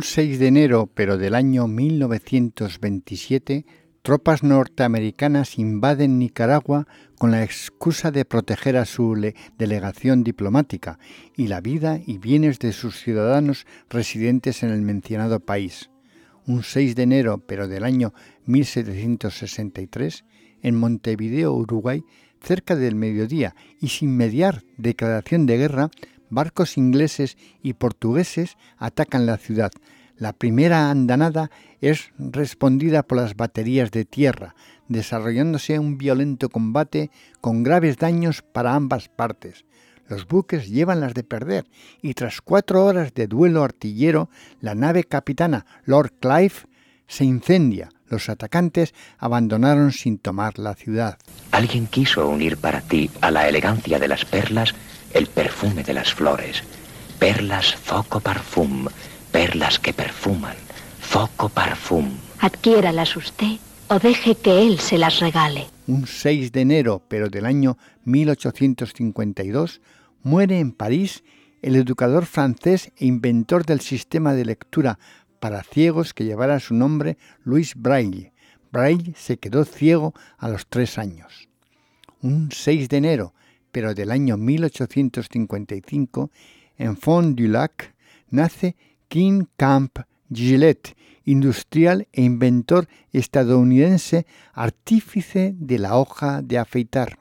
Un 6 de enero, pero del año 1927, tropas norteamericanas invaden Nicaragua con la excusa de proteger a su delegación diplomática y la vida y bienes de sus ciudadanos residentes en el mencionado país. Un 6 de enero, pero del año 1763, en Montevideo, Uruguay, cerca del mediodía y sin mediar declaración de guerra, barcos ingleses y portugueses atacan la ciudad. La primera andanada es respondida por las baterías de tierra, desarrollándose un violento combate con graves daños para ambas partes. Los buques llevan las de perder y tras cuatro horas de duelo artillero, la nave capitana Lord Clive se incendia. Los atacantes abandonaron sin tomar la ciudad. Alguien quiso unir para ti a la elegancia de las perlas el perfume de las flores. Perlas foco parfum, perlas que perfuman, foco parfum. Adquiéralas usted o deje que él se las regale. Un 6 de enero, pero del año 1852, muere en París el educador francés e inventor del sistema de lectura para ciegos que llevara su nombre Louis Braille. Braille se quedó ciego a los tres años. Un 6 de enero, pero del año 1855, en Fond du Lac, nace King Camp Gillette, industrial e inventor estadounidense, artífice de la hoja de afeitar.